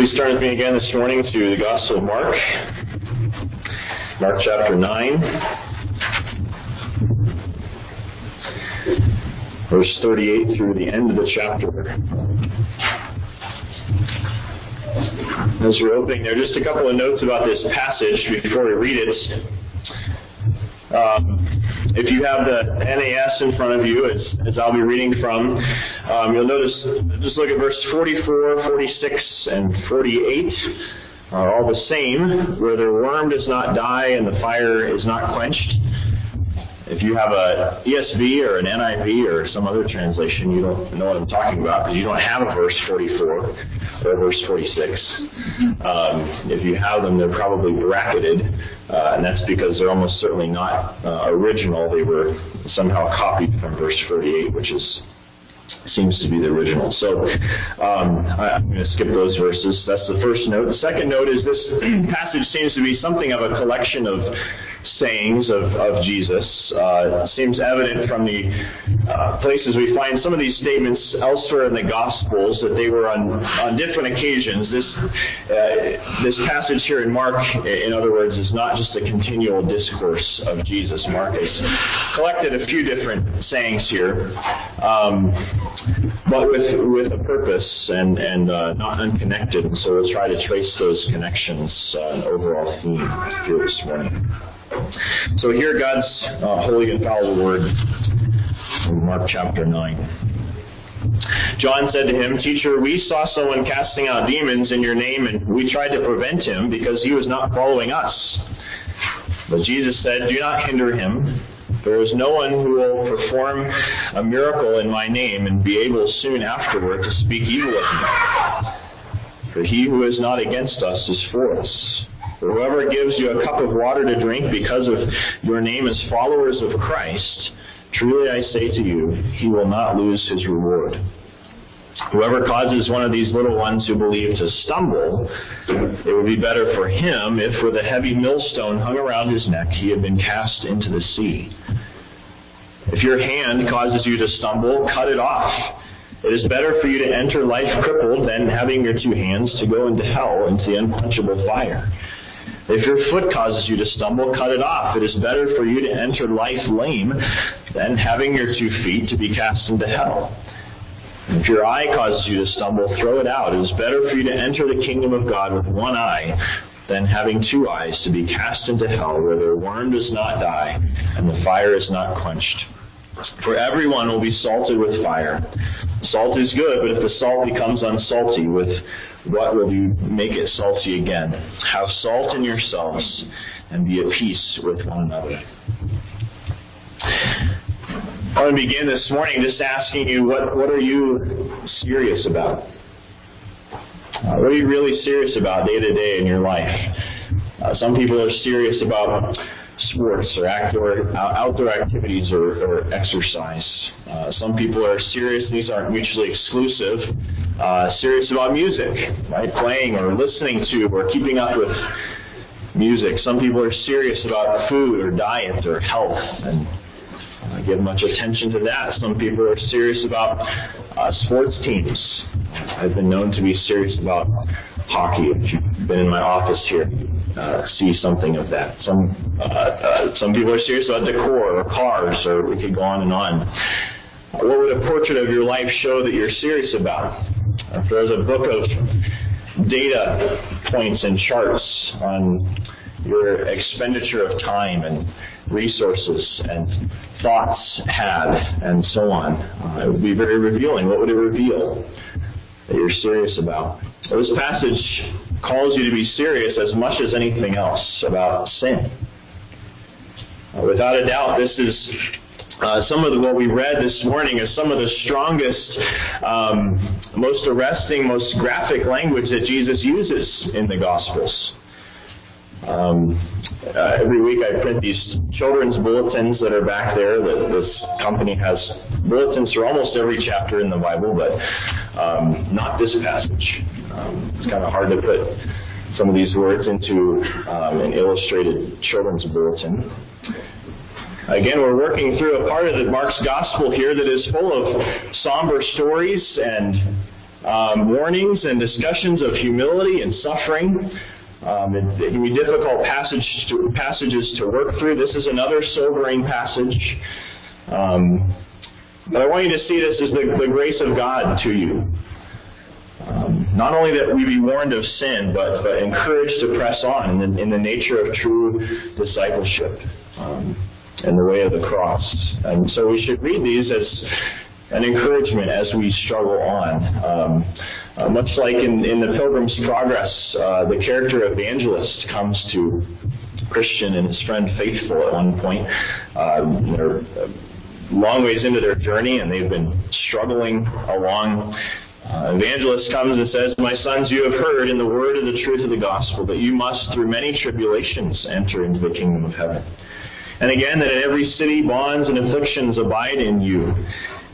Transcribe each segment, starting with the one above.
Please turn with me again this morning to the Gospel of Mark, Mark chapter 9, verse 38 through the end of the chapter. As we're opening there, just a couple of notes about this passage before we read it. Um, if you have the NAS in front of you, as, as I'll be reading from, um, you'll notice, just look at verse 44, 46, and 48 are all the same, where the worm does not die and the fire is not quenched. If you have a ESV or an NIV or some other translation, you don't know what I'm talking about because you don't have a verse 44 or verse 46. Um, if you have them, they're probably bracketed, uh, and that's because they're almost certainly not uh, original. They were somehow copied from verse 48, which is seems to be the original. So um, I, am going to skip those verses. That's the first note. The second note is this passage seems to be something of a collection of sayings of, of Jesus. Uh, seems evident from the uh, places we find some of these statements elsewhere in the Gospels that they were on, on different occasions. This, uh, this passage here in Mark, in other words, is not just a continual discourse of Jesus. Mark has collected a few different sayings here, um, but with, with a purpose and, and uh, not unconnected. So we'll try to trace those connections, uh, overall theme here this morning. So hear God's uh, holy and powerful word in Mark chapter 9. John said to him, Teacher, we saw someone casting out demons in your name, and we tried to prevent him because he was not following us. But Jesus said, Do not hinder him. There is no one who will perform a miracle in my name and be able soon afterward to speak evil of me. For he who is not against us is for us. Whoever gives you a cup of water to drink because of your name as followers of Christ, truly I say to you, he will not lose his reward. Whoever causes one of these little ones who believe to stumble, it would be better for him if with a heavy millstone hung around his neck he had been cast into the sea. If your hand causes you to stumble, cut it off. It is better for you to enter life crippled than having your two hands to go into hell, into the unquenchable fire. If your foot causes you to stumble, cut it off. It is better for you to enter life lame than having your two feet to be cast into hell. If your eye causes you to stumble, throw it out. It is better for you to enter the kingdom of God with one eye than having two eyes to be cast into hell, where their worm does not die and the fire is not quenched. For everyone will be salted with fire. Salt is good, but if the salt becomes unsalty, with what will you make it salty again? Have salt in yourselves and be at peace with one another. I want to begin this morning just asking you, what, what are you serious about? Uh, what are you really serious about day to day in your life? Uh, some people are serious about sports or outdoor, outdoor activities or, or exercise. Uh, some people are serious, these aren't mutually exclusive, uh, serious about music, right? Playing or listening to or keeping up with music. Some people are serious about food or diet or health and uh, give much attention to that. Some people are serious about uh, sports teams. I've been known to be serious about hockey. If you've been in my office here, uh, see something of that. Some uh, uh, some people are serious about decor or cars, or we could go on and on. What would a portrait of your life show that you're serious about? If there's a book of data points and charts on your expenditure of time and resources and thoughts had and so on, uh, it would be very revealing. What would it reveal that you're serious about? This passage calls you to be serious as much as anything else about sin. Without a doubt, this is uh, some of the, what we read this morning is some of the strongest, um, most arresting, most graphic language that Jesus uses in the Gospels. Um, uh, every week I print these children's bulletins that are back there. That this company has bulletins for almost every chapter in the Bible, but um, not this passage. Um, it's kind of hard to put some of these words into um, an illustrated children's bulletin. Again, we're working through a part of the Mark's gospel here that is full of somber stories and um, warnings and discussions of humility and suffering. Um, it, it, can be difficult passage to, passages to work through. This is another sobering passage. Um, but I want you to see this as the, the grace of God to you. Um, not only that we be warned of sin, but, but encouraged to press on in the, in the nature of true discipleship um, and the way of the cross. And so we should read these as an encouragement as we struggle on. Um, uh, much like in, in the Pilgrim's Progress, uh, the character evangelist comes to Christian and his friend Faithful at one point. Uh, they're a long ways into their journey and they've been struggling along uh, evangelist comes and says, My sons, you have heard in the word of the truth of the gospel that you must, through many tribulations, enter into the kingdom of heaven. And again, that in every city bonds and afflictions abide in you.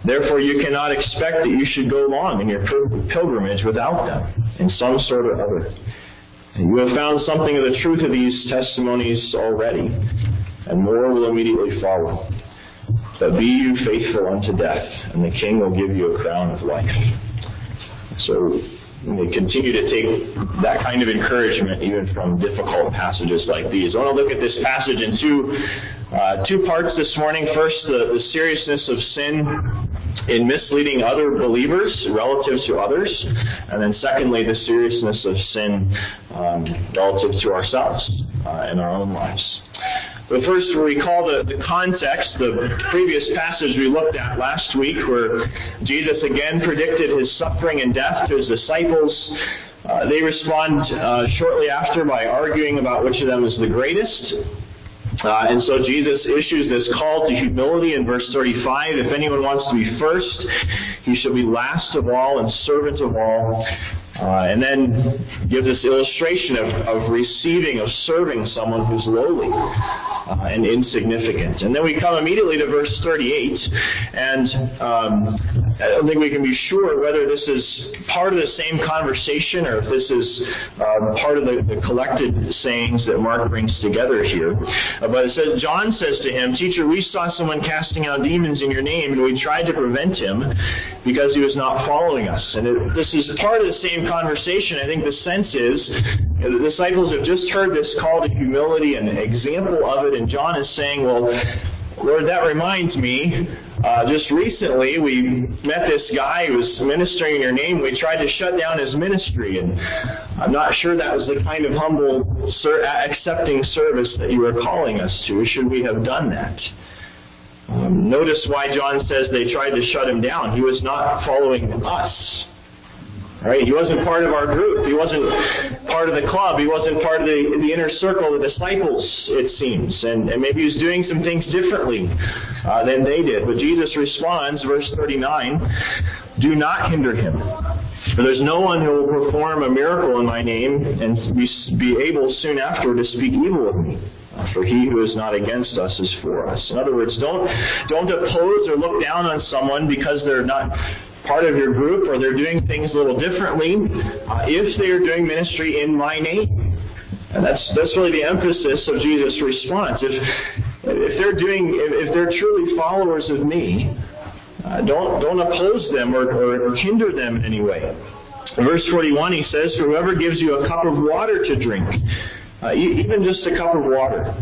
Therefore, you cannot expect that you should go long in your pilgrimage without them, in some sort or other. And you have found something of the truth of these testimonies already, and more will immediately follow. But be you faithful unto death, and the King will give you a crown of life. So we continue to take that kind of encouragement even from difficult passages like these. I want to look at this passage in two uh, two parts this morning. First, the, the seriousness of sin in misleading other believers relative to others, and then secondly, the seriousness of sin um, relative to ourselves uh, in our own lives. But first, recall the, the context, the previous passage we looked at last week, where Jesus again predicted his suffering and death to his disciples. Uh, they respond uh, shortly after by arguing about which of them is the greatest. Uh, and so Jesus issues this call to humility in verse 35. If anyone wants to be first, he shall be last of all and servant of all. Uh, and then give this illustration of, of receiving, of serving someone who's lowly uh, and insignificant. And then we come immediately to verse 38, and um, I don't think we can be sure whether this is part of the same conversation or if this is um, part of the, the, collected sayings that Mark brings together here. Uh, but it says, John says to him, Teacher, we saw someone casting out demons in your name, and we tried to prevent him because he was not following us. And it, this is part of the same conversation, I think the sense is the disciples have just heard this call to humility and an example of it, and John is saying, well, Lord, that reminds me, uh, just recently we met this guy who was ministering in your name. We tried to shut down his ministry, and I'm not sure that was the kind of humble, ser- accepting service that you were calling us to. Should we have done that? Um, notice why John says they tried to shut him down. He was not following us. Right? He wasn't part of our group. He wasn't part of the club. He wasn't part of the, the inner circle of the disciples, it seems. And, and maybe he was doing some things differently uh, than they did. But Jesus responds, verse 39, Do not hinder him. For there's no one who will perform a miracle in my name and be, be able soon after to speak evil of me. For he who is not against us is for us. In other words, don't, don't oppose or look down on someone because they're not part of your group or they're doing things a little differently uh, if they are doing ministry in my name. And that's that's really the emphasis of Jesus' response. If if they're doing if, if they're truly followers of me, uh, don't don't oppose them or, or, or hinder them in any way. In verse 41, he says, whoever gives you a cup of water to drink, uh, even just a cup of water,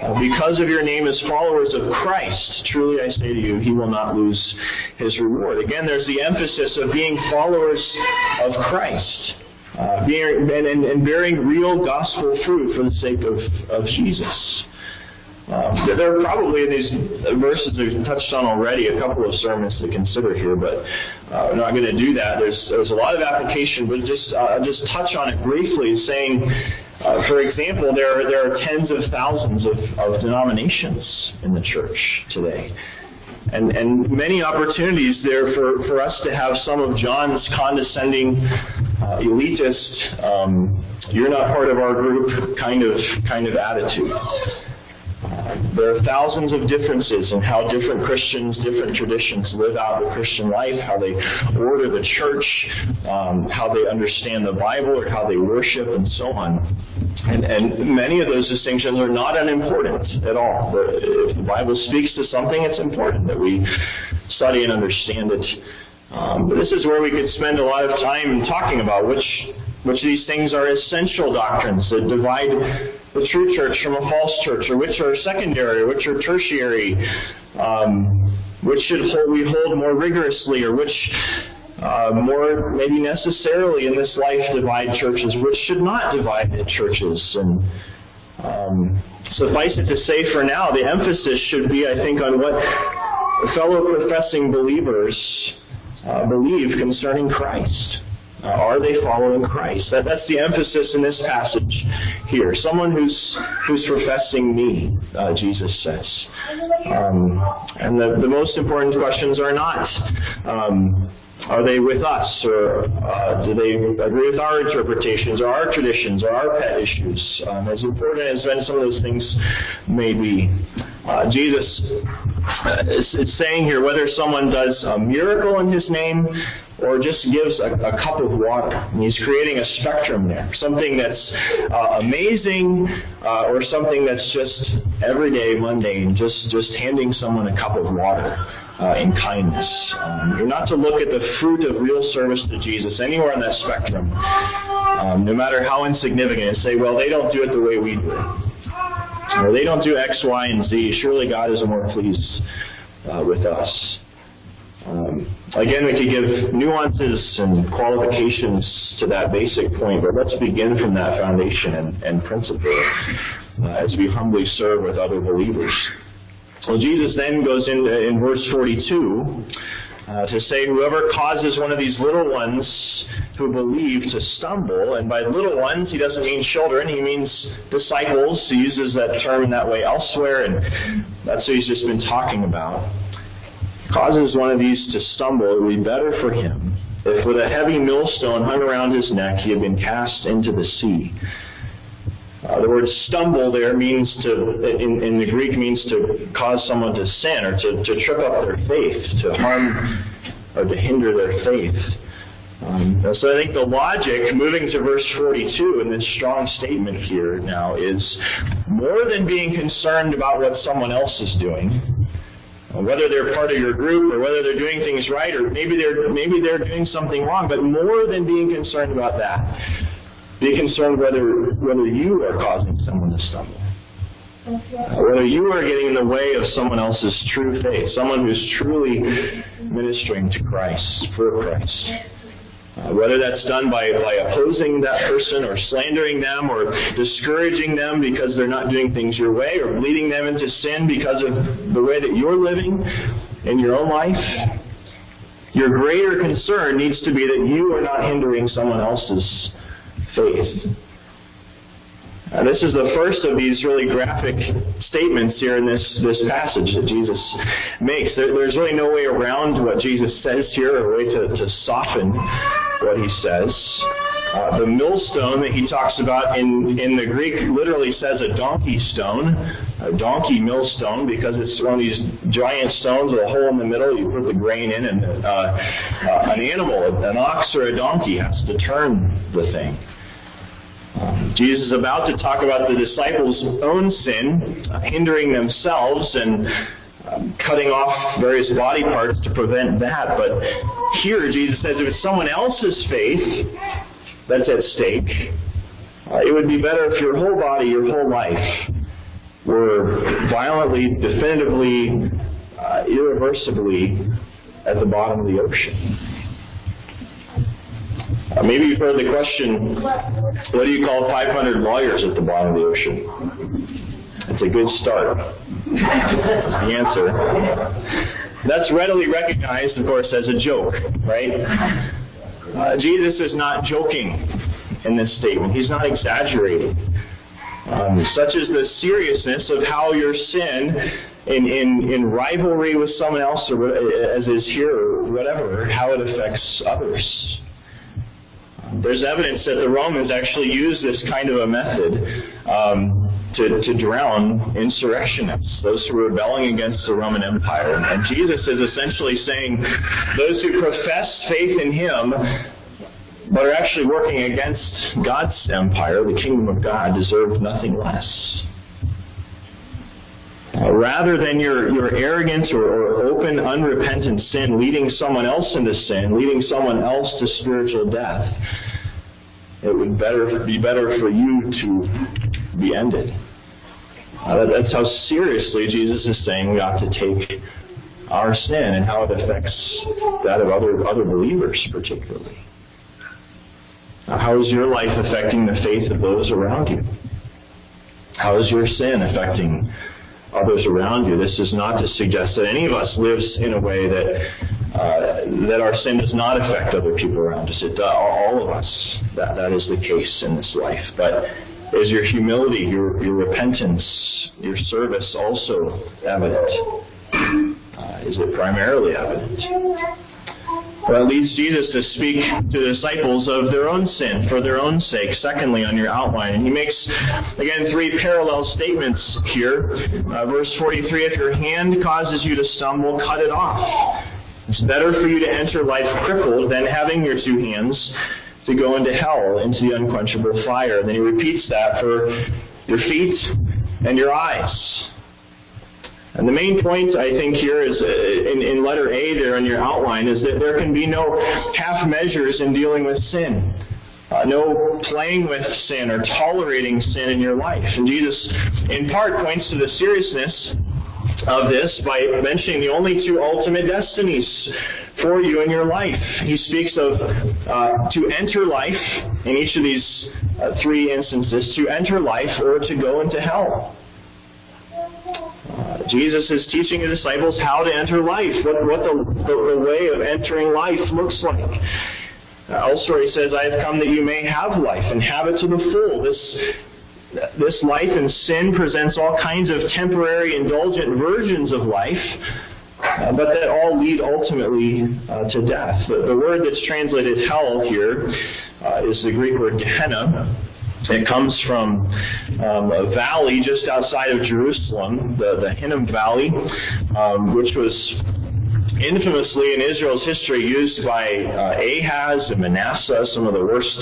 because of your name as followers of Christ, truly I say to you, he will not lose his reward. Again, there's the emphasis of being followers of Christ. Uh, being, and, and, and, bearing real gospel fruit for the sake of, of Jesus. Um, there are probably in these verses we've touched on already a couple of sermons to consider here, but uh, we're not going to do that. There's there's a lot of application, but just uh, just touch on it briefly, saying uh, for example, there are, there are tens of thousands of, of denominations in the church today. And, and many opportunities there for, for us to have some of John's condescending, uh, elitist, um, you're not part of our group kind of, kind of attitude. There are thousands of differences in how different Christians, different traditions live out the Christian life, how they order the church, um, how they understand the Bible, or how they worship, and so on. And, and many of those distinctions are not unimportant at all. If the Bible speaks to something, it's important that we study and understand it Um, but this is where we could spend a lot of time talking about which which of these things are essential doctrines that divide the true church from a false church, or which are secondary, or which are tertiary, um, which should we hold more rigorously, or which uh, more maybe necessarily in this life divide churches, which should not divide the churches. And um, suffice it to say for now, the emphasis should be, I think, on what fellow professing believers uh, believe concerning Christ. Uh, are they following Christ? That, that's the emphasis in this passage here. Someone who's who's professing me, uh, Jesus says. Um, and the, the most important questions are not um, are they with us, or uh, do they agree with our interpretations, or our traditions, or our pet issues? Um, as important as some of those things may be, uh, Jesus uh, is, is, saying here whether someone does a miracle in His name or just gives a, a cup of water. And he's creating a spectrum there, something that's uh, amazing, uh, or something that's just everyday, mundane, just just handing someone a cup of water uh, in kindness. Um, you're not to look at the fruit of real service to Jesus anywhere on that spectrum, um, no matter how insignificant, and say, well, they don't do it the way we do it. Or they don't do X, Y, and Z. Surely God is more pleased uh, with us. Um, again, we could give nuances and qualifications to that basic point, but let's begin from that foundation and, and principle uh, as we humbly serve with other believers. Well, Jesus then goes in, in verse 42 uh, to say, Whoever causes one of these little ones who believe to stumble, and by little ones, he doesn't mean children, he means disciples. He uses that term in that way elsewhere, and that's what he's just been talking about. Causes one of these to stumble, it would be better for him if with a heavy millstone hung around his neck he had been cast into the sea. Uh, the word stumble there means to, in, in, the Greek, means to cause someone to sin or to, to trip up their faith, to harm or to hinder their faith. Um, so I think the logic, moving to verse 42 in this strong statement here now, is more than being concerned about what someone else is doing, whether they're part of your group or whether they're doing things right or maybe they're maybe they're doing something wrong, but more than being concerned about that, be concerned whether, whether you are causing someone to stumble. Whether you are getting in the way of someone else's true faith, someone who's truly ministering to Christ, for Christ. Uh, whether that's done by, by opposing that person or slandering them or discouraging them because they're not doing things your way or leading them into sin because of the way that you're living in your own life. Your greater concern needs to be that you are not hindering someone else's faith. Uh, this is the first of these really graphic statements here in this, this passage that Jesus makes. There, there's really no way around what Jesus says here, or way to, to soften what he says. Uh, the millstone that he talks about in, in the Greek literally says a donkey stone, a donkey millstone, because it's one of these giant stones with a hole in the middle. You put the grain in, and uh, uh, an animal, an ox or a donkey, has to turn the thing. Jesus is about to talk about the disciples' own sin, hindering themselves and um, cutting off various body parts to prevent that. But here, Jesus says if it's someone else's faith that's at stake, uh, it would be better if your whole body, your whole life, were violently, definitively, uh, irreversibly at the bottom of the ocean. Uh, maybe you've heard the question, what do you call 500 lawyers at the bottom of the ocean? It's a good start. the answer. That's readily recognized, of course, as a joke, right? Uh, Jesus is not joking in this statement. He's not exaggerating. Um, such is the seriousness of how your sin in, in, in rivalry with someone else, or as is here, or whatever, how it affects others. There's evidence that the Romans actually used this kind of a method um, to, to drown insurrectionists, those who were rebelling against the Roman Empire. And Jesus is essentially saying those who profess faith in Him but are actually working against God's empire, the kingdom of God, deserve nothing less. Uh, rather than your, your arrogant or, or open, unrepentant sin leading someone else into sin, leading someone else to spiritual death, it would better be better for you to be ended. Uh, that's how seriously Jesus is saying we ought to take our sin and how it affects that of other other believers, particularly. Uh, how is your life affecting the faith of those around you? How is your sin affecting others around you? This is not to suggest that any of us lives in a way that uh, that our sin does not affect other people around us. It, uh, all of us. That that is the case in this life, but is your humility, your, your repentance, your service also evident? Uh, is it primarily evident? Well, it leads Jesus to speak to the disciples of their own sin for their own sake. Secondly, on your outline, and he makes again three parallel statements here. Uh, verse 43: If your hand causes you to stumble, cut it off. It's better for you to enter life crippled than having your two hands to go into hell, into the unquenchable fire. And then he repeats that for your feet and your eyes. And the main point, I think, here is uh, in, in letter A there in your outline is that there can be no half measures in dealing with sin. Uh, no playing with sin or tolerating sin in your life. And Jesus, in part, points to the seriousness of this by mentioning the only two ultimate destinies for you in your life. He speaks of uh, to enter life in each of these uh, three instances, to enter life or to go into hell. Jesus is teaching the disciples how to enter life, what, what the, the, the way of entering life looks like. Elsewhere he says, I have come that you may have life and have it to the full. This this life in sin presents all kinds of temporary indulgent versions of life, uh, but that all lead ultimately uh, to death. The, the, word that's translated hell here uh, is the Greek word Gehenna. It comes from um, a valley just outside of Jerusalem, the, the Hinnom Valley, um, which was infamously in Israel's history used by uh, Ahaz and Manasseh, some of the worst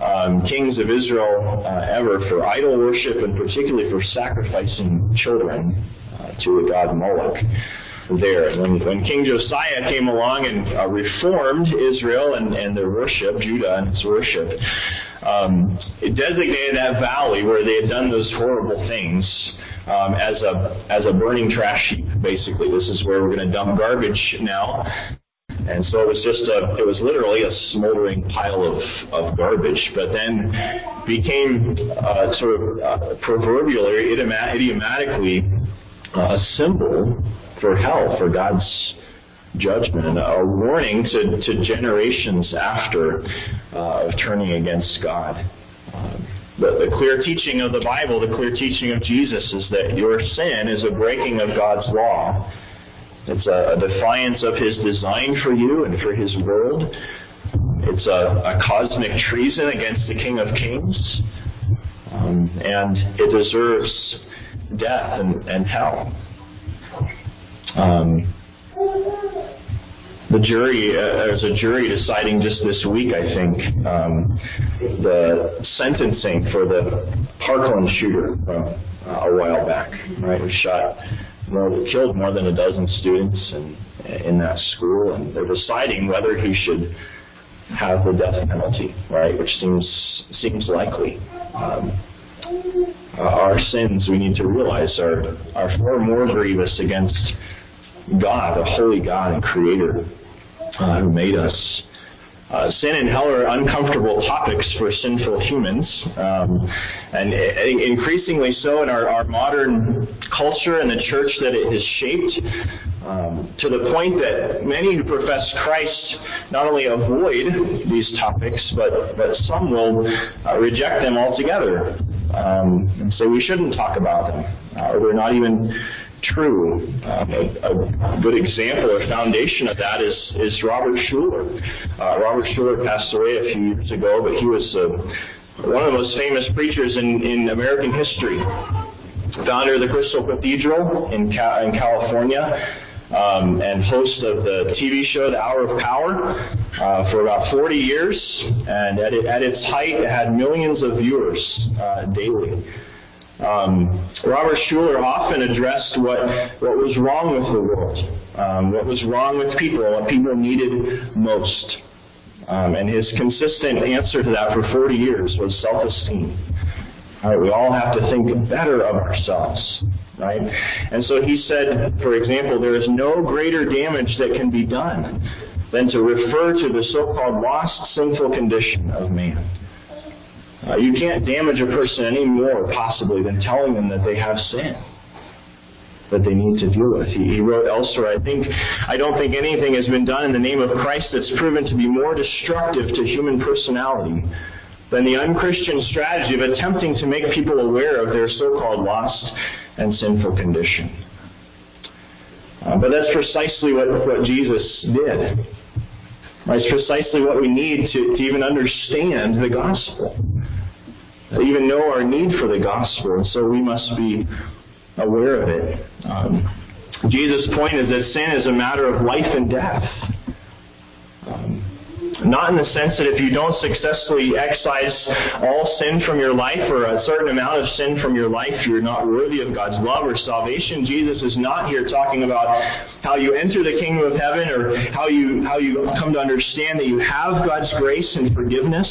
um, kings of Israel uh, ever, for idol worship and particularly for sacrificing children uh, to the god Moloch there. When, when King Josiah came along and uh, reformed Israel and, and their worship, Judah and its worship, um, it designated that valley where they had done those horrible things um, as a as a burning trash heap. Basically, this is where we're going to dump garbage now. And so it was just a, it was literally a smoldering pile of, of garbage, but then became uh, sort of uh, proverbially, idiomatically, uh, a symbol for hell, for God's judgment, a warning to, to generations after uh, of turning against God. The, the clear teaching of the Bible, the clear teaching of Jesus is that your sin is a breaking of God's law. It's a, a defiance of His design for you and for His world. It's a, a cosmic treason against the King of Kings. Um, and it deserves death and, and hell. Um, the jury, uh, there's a jury deciding just this week, I think, um, the sentencing for the Parkland shooter uh, a while back, right? Who shot, more, killed more than a dozen students in, in that school, and they're deciding whether he should have the death penalty, right? Which seems seems likely. Um, uh, our sins, we need to realize, are are far more grievous against God, a holy God and Creator uh, who made us. Uh, sin and hell are uncomfortable topics for sinful humans, um, and increasingly so in our, our, modern culture and the church that it has shaped, um, to the point that many who profess Christ not only avoid these topics, but, but some will uh, reject them altogether um, and say we shouldn't talk about them, uh, or they're not even true. Um, a, a, good example or foundation of that is, is Robert Schuller. Uh, Robert Schuller passed away a few years ago, but he was uh, one of the most famous preachers in, in American history. Founder of the Crystal Cathedral in, Ca- in California. Um, and host of the TV show The Hour of Power uh, for about 40 years. And at, it, at its height, it had millions of viewers uh, daily. Um, Robert Schuller often addressed what, what was wrong with the world, um, what was wrong with people, what people needed most. Um, and his consistent answer to that for 40 years was self-esteem. All right, we all have to think better of ourselves, right? And so he said, for example, there is no greater damage that can be done than to refer to the so-called lost sinful condition of man. Uh, you can't damage a person any more, possibly, than telling them that they have sin that they need to deal with. He, he, wrote elsewhere, I think, I don't think anything has been done in the name of Christ that's proven to be more destructive to human personality than the unchristian strategy of attempting to make people aware of their so-called lost and sinful condition. Uh, but that's precisely what, what Jesus did. It's precisely what we need to, to even understand the gospel, even know our need for the gospel, and so we must be aware of it. Um, Jesus' point is that sin is a matter of life and death. Um, not in the sense that if you don't successfully excise all sin from your life or a certain amount of sin from your life, you're not worthy of God's love or salvation. Jesus is not here talking about how you enter the kingdom of heaven or how you, how you come to understand that you have God's grace and forgiveness.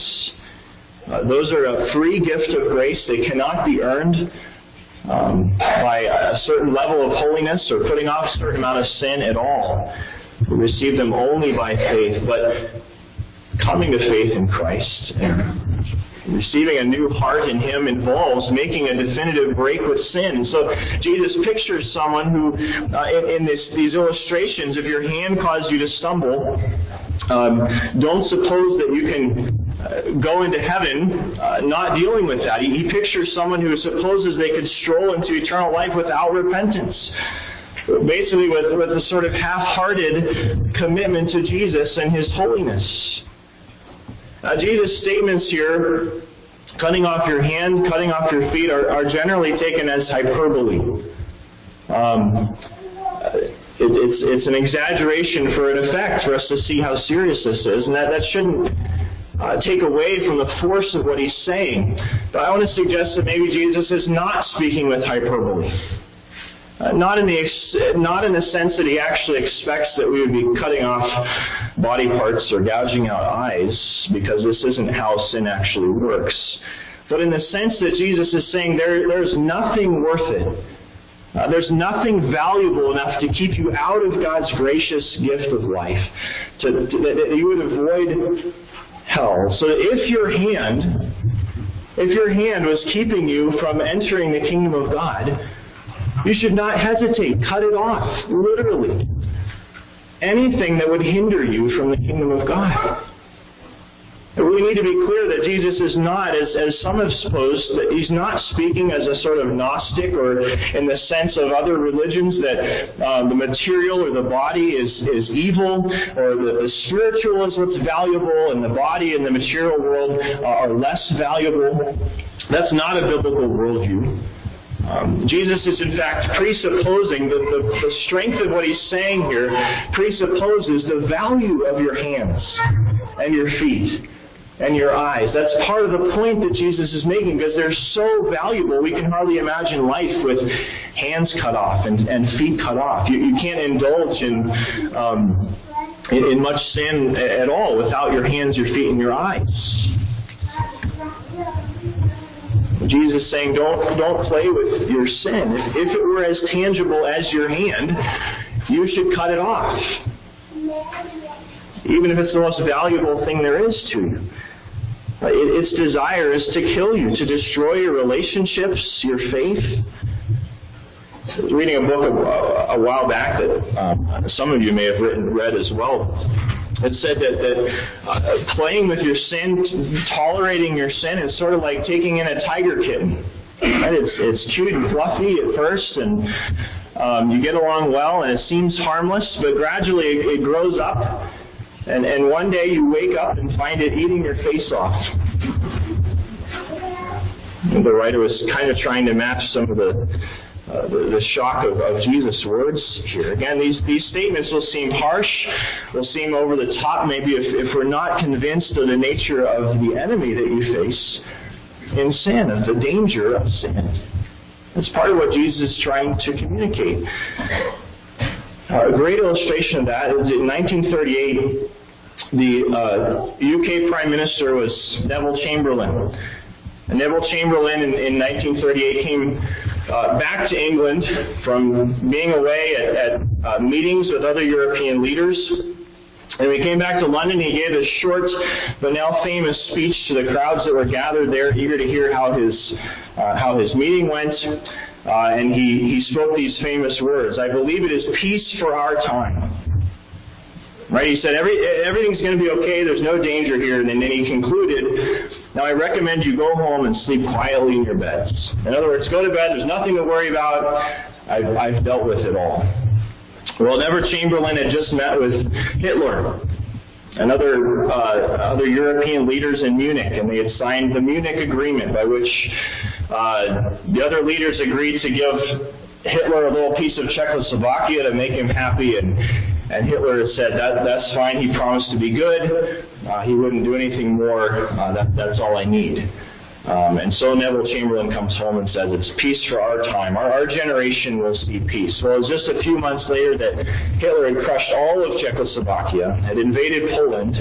Uh, those are a free gift of grace. They cannot be earned um, by a certain level of holiness or putting off a certain amount of sin at all. We receive them only by faith. But coming to faith in Christ and receiving a new heart in Him involves making a definitive break with sin. So Jesus pictures someone who, uh, in, in this, these illustrations, if your hand caused you to stumble, um, don't suppose that you can go into heaven uh, not dealing with that. He, he pictures someone who supposes they could stroll into eternal life without repentance basically with, with a sort of half-hearted commitment to Jesus and His holiness. Now, Jesus' statements here, cutting off your hand, cutting off your feet, are, are generally taken as hyperbole. Um, it, it's, it's an exaggeration for an effect for us to see how serious this is, and that, that shouldn't uh, take away from the force of what he's saying. But I want to suggest that maybe Jesus is not speaking with hyperbole. Uh, not in the ex- not in the sense that he actually expects that we would be cutting off body parts or gouging out eyes, because this isn't how sin actually works. But in the sense that Jesus is saying there, there's nothing worth it. Uh, there's nothing valuable enough to keep you out of God's gracious gift of life, to, to, that, that you would avoid hell. So if your hand, if your hand was keeping you from entering the kingdom of God, you should not hesitate. Cut it off, literally. Anything that would hinder you from the kingdom of God. We need to be clear that Jesus is not, as, as some have supposed, that he's not speaking as a sort of Gnostic or in the sense of other religions that uh, the material or the body is, is evil or the, the spiritual is what's valuable and the body and the material world are less valuable. That's not a biblical worldview. Um, Jesus is in fact presupposing that the, the strength of what he's saying here presupposes the value of your hands and your feet and your eyes. That's part of the point that Jesus is making because they're so valuable. We can hardly imagine life with hands cut off and, and feet cut off. You, you can't indulge in, um, in, in much sin at all without your hands, your feet, and your eyes. Jesus is saying, don't, don't play with your sin. If, if it were as tangible as your hand, you should cut it off. Even if it's the most valuable thing there is to you. Its desire is to kill you, to destroy your relationships, your faith. I was reading a book a, a while back that um, some of you may have written, read as well. It said that, that uh, playing with your sin, tolerating your sin, is sort of like taking in a tiger kitten. Right? It's, it's cute and fluffy at first, and um, you get along well, and it seems harmless, but gradually it, it grows up, and, and one day you wake up and find it eating your face off. The writer was kind of trying to match some of the uh, the, the, shock of, of Jesus' words here. Again, these, these statements will seem harsh, will seem over the top, maybe if, if we're not convinced of the nature of the enemy that you face in sin, of the danger of sin. It's part of what Jesus is trying to communicate. Uh, a great illustration of that is in 1938, the uh, UK Prime Minister was Neville Chamberlain. And Neville Chamberlain in, in 1938 came uh, back to England from being away at, at uh, meetings with other European leaders. And when he came back to London, he gave a short but now famous speech to the crowds that were gathered there, eager to hear how his uh, how his meeting went. Uh, and he, he spoke these famous words I believe it is peace for our time. Right? He said, Every, everything's going to be okay, there's no danger here. And then he concluded, Now I recommend you go home and sleep quietly in your beds. In other words, go to bed, there's nothing to worry about. I've, I've dealt with it all. Well, Neville Chamberlain had just met with Hitler and other, uh, other European leaders in Munich, and they had signed the Munich Agreement by which uh, the other leaders agreed to give Hitler a little piece of Czechoslovakia to make him happy, and, and Hitler said that that's fine. He promised to be good. Uh, he wouldn't do anything more. Uh, that, that's all I need. Um, and so Neville Chamberlain comes home and says, It's peace for our time. Our, our generation will see peace. Well, it was just a few months later that Hitler had crushed all of Czechoslovakia, had invaded Poland,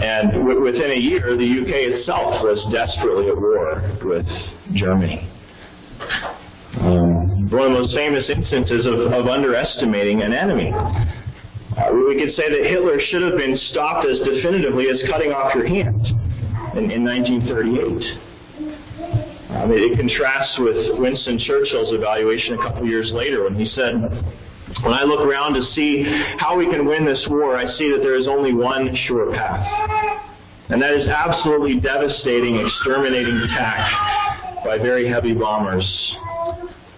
and w- within a year, the UK itself was desperately at war with Germany. Um, one of the most famous instances of, of underestimating an enemy. Uh, we could say that Hitler should have been stopped as definitively as cutting off your hand in, in 1938. Um, it, it contrasts with Winston Churchill's evaluation a couple years later when he said, when I look around to see how we can win this war, I see that there is only one sure path. And that is absolutely devastating, exterminating attack by very heavy bombers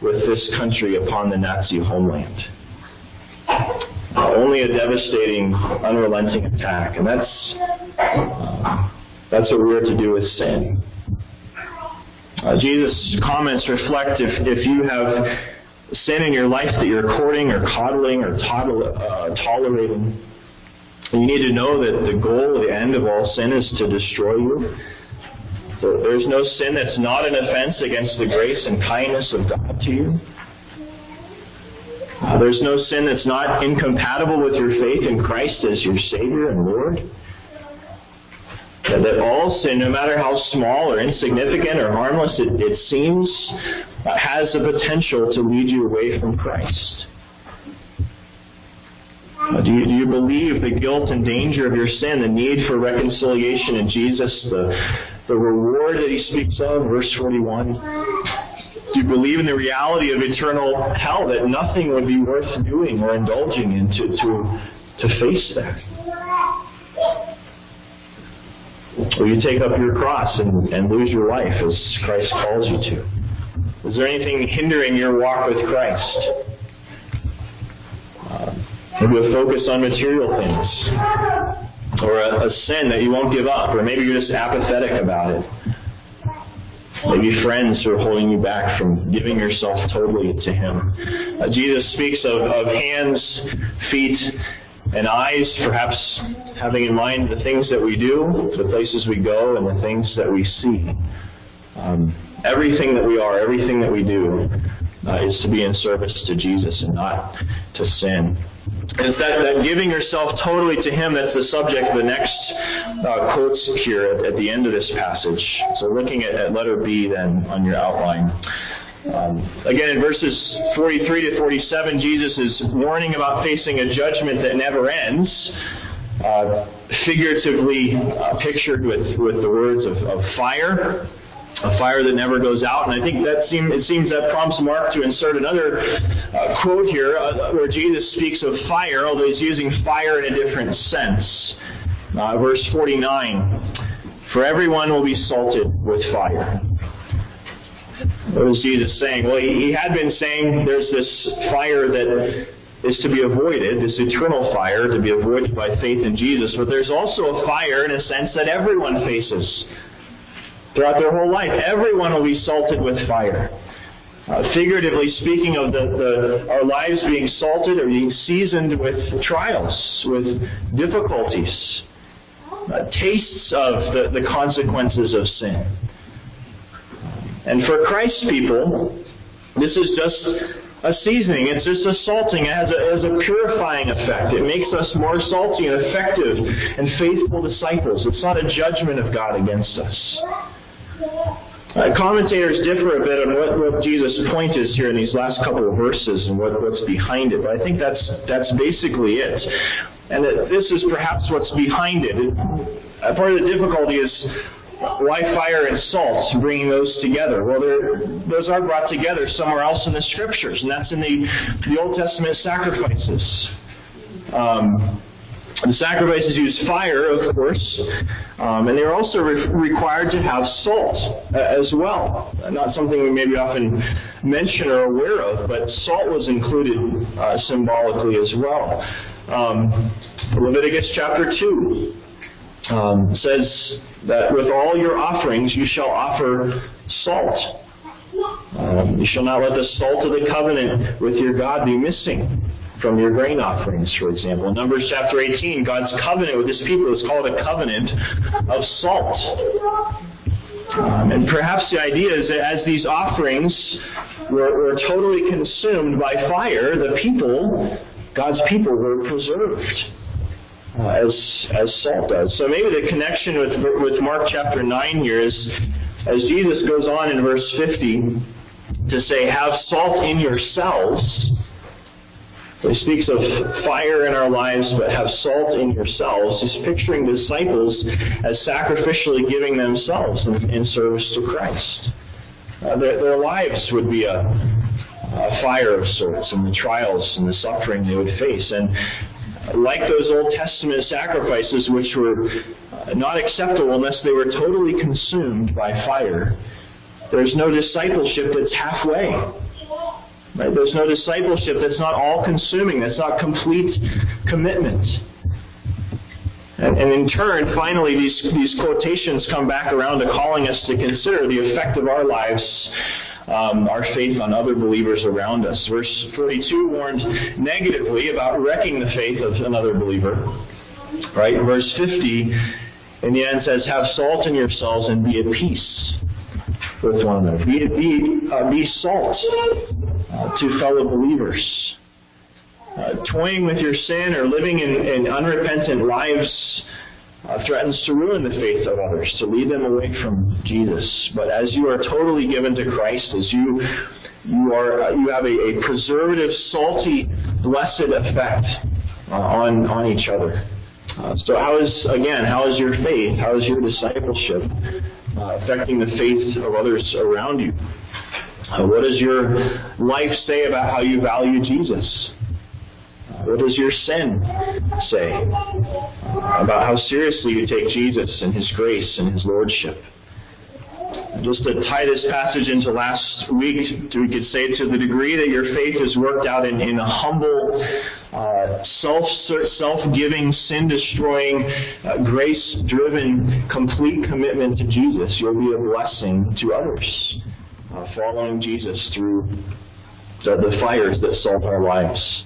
with this country upon the Nazi homeland. Only a devastating, unrelenting attack. And that's, that's what we're to do with sin. Uh, Jesus' comments reflect if, if you have sin in your life that you're courting or coddling or uh, tolerating, you need to know that the goal, the end of all sin is to destroy you. There's no sin that's not an offense against the grace and kindness of God to you. Uh, there's no sin that's not incompatible with your faith in Christ as your Savior and Lord that all sin, no matter how small or insignificant or harmless it, it seems, uh, has the potential to lead you away from Christ. Uh, do, you, do you believe the guilt and danger of your sin, the need for reconciliation in Jesus, the, the reward that he speaks of, verse 41? Do you believe in the reality of eternal hell, that nothing would be worth doing or indulging in to, to, to face that? Will you take up your cross and, and lose your life as Christ calls you to? Is there anything hindering your walk with Christ? Uh, maybe a focus on material things. Or a, a sin that you won't give up. Or maybe you're just apathetic about it. Maybe friends who are holding you back from giving yourself totally to Him. Uh, Jesus speaks of, of hands, feet, and eyes, perhaps having in mind the things that we do, the places we go, and the things that we see. Um, everything that we are, everything that we do, uh, is to be in service to Jesus and not to sin. It's that, that giving yourself totally to Him that's the subject of the next uh, quotes here at, at, the end of this passage. So looking at, at letter B then on your outline. Um, again, in verses 43 to 47, Jesus is warning about facing a judgment that never ends, uh, figuratively uh, pictured with, with the words of, of fire a fire that never goes out. And I think that seem, it seems that prompts Mark to insert another uh, quote here uh, where Jesus speaks of fire, although he's using fire in a different sense. Uh, verse 49 For everyone will be salted with fire. What was Jesus saying? Well, he, he had been saying there's this fire that is to be avoided, this eternal fire to be avoided by faith in Jesus, but there's also a fire in a sense that everyone faces throughout their whole life. Everyone will be salted with fire. Uh, figuratively speaking of the, the, our lives being salted or being seasoned with trials, with difficulties, uh, tastes of the, the consequences of sin. And for Christ's people, This is just a seasoning. It's just a salting. It has a, it has a purifying effect. It makes us more salty and effective and faithful disciples. It's not a judgment of God against us. Uh, commentators differ a bit on what, what Jesus' point is here in these last couple of verses and what, what's behind it, but I think that's that's basically it. And that this is perhaps what's behind it. it uh, part of the difficulty is why fire and salt, bringing those together? Well, those are brought together somewhere else in the scriptures, and that's in the, the Old Testament sacrifices. Um, the sacrifices used fire, of course, um, and they were also re- required to have salt uh, as well. Not something we maybe often mention or are aware of, but salt was included uh, symbolically as well. Um, Leviticus chapter 2 um, says that with all your offerings you shall offer salt. Um, you shall not let the salt of the covenant with your God be missing from your grain offerings, for example. In Numbers chapter 18, God's covenant with his people is called a covenant of salt. Um, and perhaps the idea is that as these offerings were, were totally consumed by fire, the people, God's people, were preserved uh, as as salt does. So maybe the connection with with Mark chapter nine here is as Jesus goes on in verse fifty to say, "Have salt in yourselves." He speaks of fire in our lives, but have salt in yourselves. He's picturing disciples as sacrificially giving themselves in, in service to Christ. Uh, their, their lives would be a, a fire of sorts, and the trials and the suffering they would face. And like those Old Testament sacrifices, which were uh, not acceptable unless they were totally consumed by fire, there's no discipleship that's halfway. Right? There's no discipleship that's not all consuming, that's not complete commitment. And, and, in turn, finally, these, these quotations come back around to calling us to consider the effect of our lives um, our faith on other believers around us. Verse 42 warns negatively about wrecking the faith of another believer. Right? Verse 50 in the end says, Have salt in yourselves and be at peace with one another. Be, be, uh, be salt uh, to fellow believers. Uh, toying with your sin or living in, in unrepentant lives uh, threatens to ruin the faith of others, to lead them away from Jesus. But as you are totally given to Christ, as you you are you have a, a preservative, salty, blessed effect uh, on on each other. Uh, so how is again how is your faith? How is your discipleship uh, affecting the faith of others around you? Uh, what does your life say about how you value Jesus? What does your sin say about how seriously you take Jesus and His grace and His Lordship? Just to tie this passage into last week, we could say to the degree that your faith is worked out in, in a humble, uh, self self-giving, sin-destroying, uh, grace-driven, complete commitment to Jesus, you'll be a blessing to others, uh, following Jesus through the, the fires that salt our lives.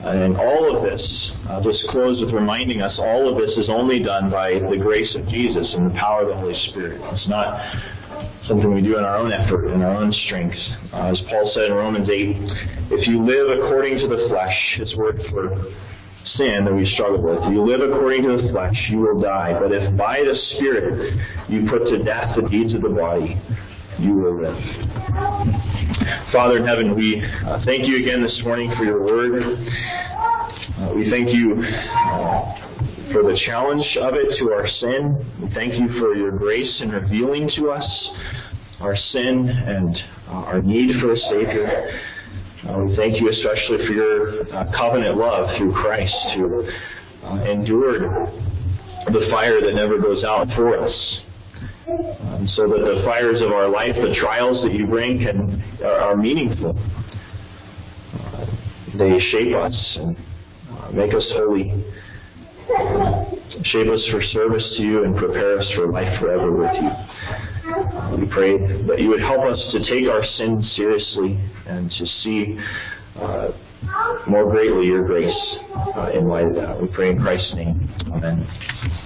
And all of this, I'll just close with reminding us, all of this is only done by the grace of Jesus and the power of the Holy Spirit. It's not something we do in our own effort, in our own strength. Uh, as Paul said in Romans 8, if you live according to the flesh, his word for sin that we struggle with. If you live according to the flesh, you will die. But if by the Spirit you put to death the deeds of the body, you will live. Father in heaven, we uh, thank you again this morning for your word. Uh, we thank you uh, for the challenge of it to our sin. We thank you for your grace in revealing to us our sin and uh, our need for a Savior. Uh, we thank you especially for your uh, covenant love through Christ who endured the fire that never goes out for us. Um, so that the fires of our life, the trials that you bring, can are, are meaningful. Uh, they shape us and uh, make us holy, shape us for service to you, and prepare us for life forever with you. We pray that you would help us to take our sin seriously and to see uh, more greatly your grace uh, in light of that. We pray in Christ's name. Amen.